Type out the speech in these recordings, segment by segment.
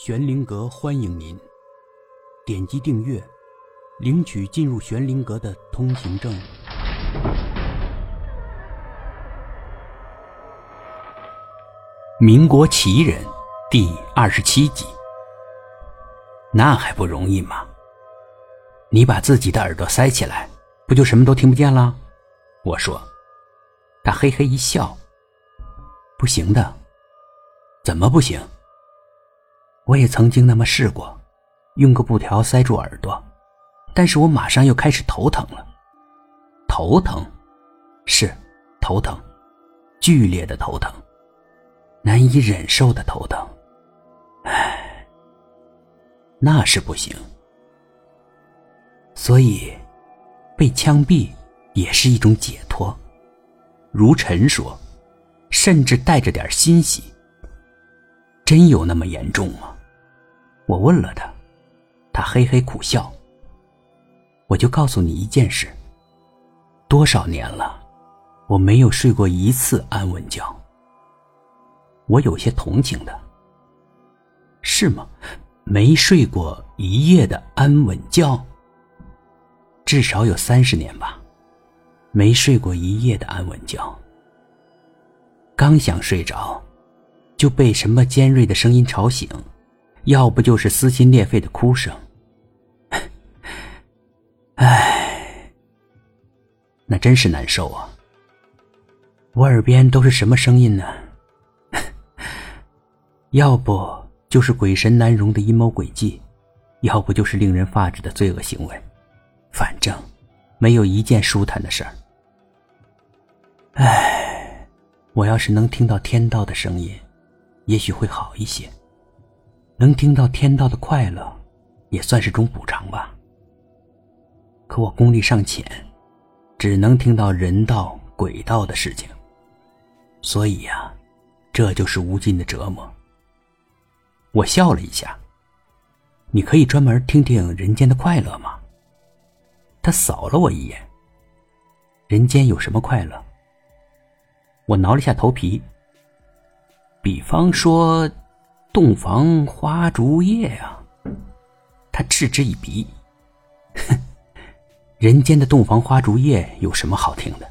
玄灵阁欢迎您，点击订阅，领取进入玄灵阁的通行证。民国奇人第二十七集，那还不容易吗？你把自己的耳朵塞起来，不就什么都听不见了？我说，他嘿嘿一笑，不行的，怎么不行？我也曾经那么试过，用个布条塞住耳朵，但是我马上又开始头疼了。头疼，是头疼，剧烈的头疼，难以忍受的头疼。唉，那是不行。所以，被枪毙也是一种解脱。如尘说，甚至带着点欣喜。真有那么严重吗？我问了他，他嘿嘿苦笑。我就告诉你一件事。多少年了，我没有睡过一次安稳觉。我有些同情他。是吗？没睡过一夜的安稳觉？至少有三十年吧，没睡过一夜的安稳觉。刚想睡着，就被什么尖锐的声音吵醒。要不就是撕心裂肺的哭声，唉，那真是难受啊！我耳边都是什么声音呢？要不就是鬼神难容的阴谋诡计，要不就是令人发指的罪恶行为，反正没有一件舒坦的事儿。唉，我要是能听到天道的声音，也许会好一些。能听到天道的快乐，也算是种补偿吧。可我功力尚浅，只能听到人道、鬼道的事情，所以呀，这就是无尽的折磨。我笑了一下。你可以专门听听人间的快乐吗？他扫了我一眼。人间有什么快乐？我挠了一下头皮。比方说。洞房花烛夜啊！他嗤之以鼻。哼，人间的洞房花烛夜有什么好听的？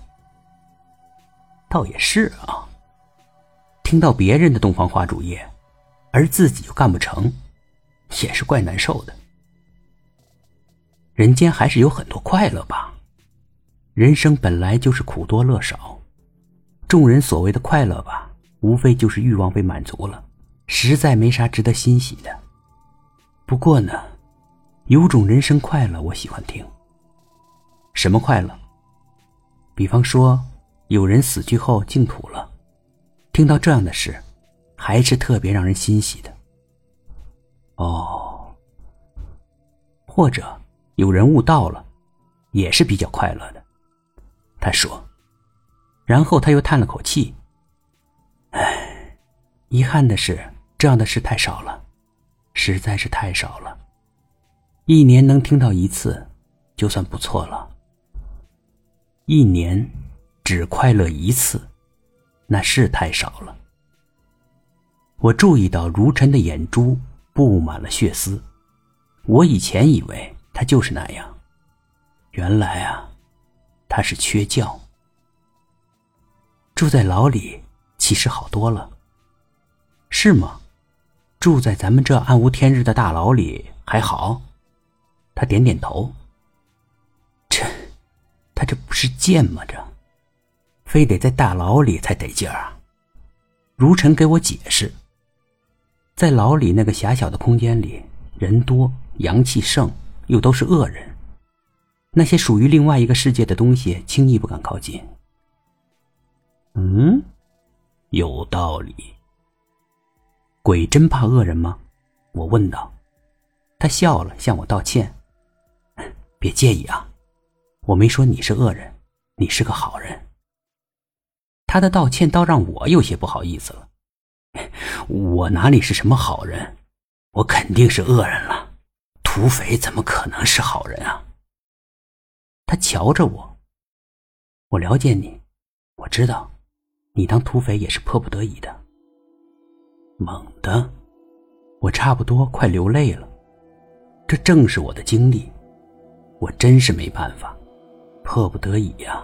倒也是啊。听到别人的洞房花烛夜，而自己又干不成，也是怪难受的。人间还是有很多快乐吧？人生本来就是苦多乐少，众人所谓的快乐吧，无非就是欲望被满足了。实在没啥值得欣喜的。不过呢，有种人生快乐我喜欢听。什么快乐？比方说，有人死去后净土了，听到这样的事，还是特别让人欣喜的。哦，或者有人悟道了，也是比较快乐的。他说，然后他又叹了口气：“唉，遗憾的是。”这样的事太少了，实在是太少了。一年能听到一次，就算不错了。一年只快乐一次，那是太少了。我注意到如尘的眼珠布满了血丝，我以前以为他就是那样，原来啊，他是缺觉。住在牢里其实好多了，是吗？住在咱们这暗无天日的大牢里还好，他点点头。这，他这不是贱吗？这，非得在大牢里才得劲儿啊！如尘给我解释，在牢里那个狭小的空间里，人多，阳气盛，又都是恶人，那些属于另外一个世界的东西，轻易不敢靠近。嗯，有道理。鬼真怕恶人吗？我问道。他笑了，向我道歉。别介意啊，我没说你是恶人，你是个好人。他的道歉倒让我有些不好意思了。我哪里是什么好人？我肯定是恶人了。土匪怎么可能是好人啊？他瞧着我。我了解你，我知道，你当土匪也是迫不得已的。猛的，我差不多快流泪了。这正是我的经历，我真是没办法，迫不得已呀。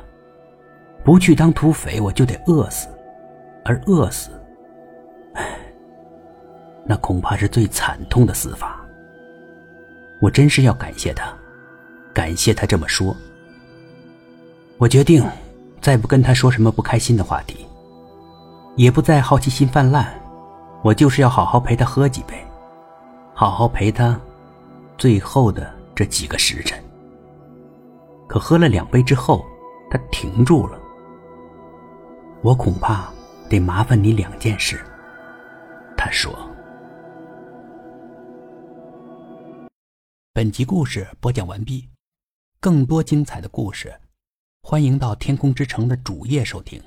不去当土匪，我就得饿死，而饿死，唉，那恐怕是最惨痛的死法。我真是要感谢他，感谢他这么说。我决定，再不跟他说什么不开心的话题，也不再好奇心泛滥，我就是要好好陪他喝几杯，好好陪他。最后的这几个时辰，可喝了两杯之后，他停住了。我恐怕得麻烦你两件事。他说：“本集故事播讲完毕，更多精彩的故事，欢迎到天空之城的主页收听。”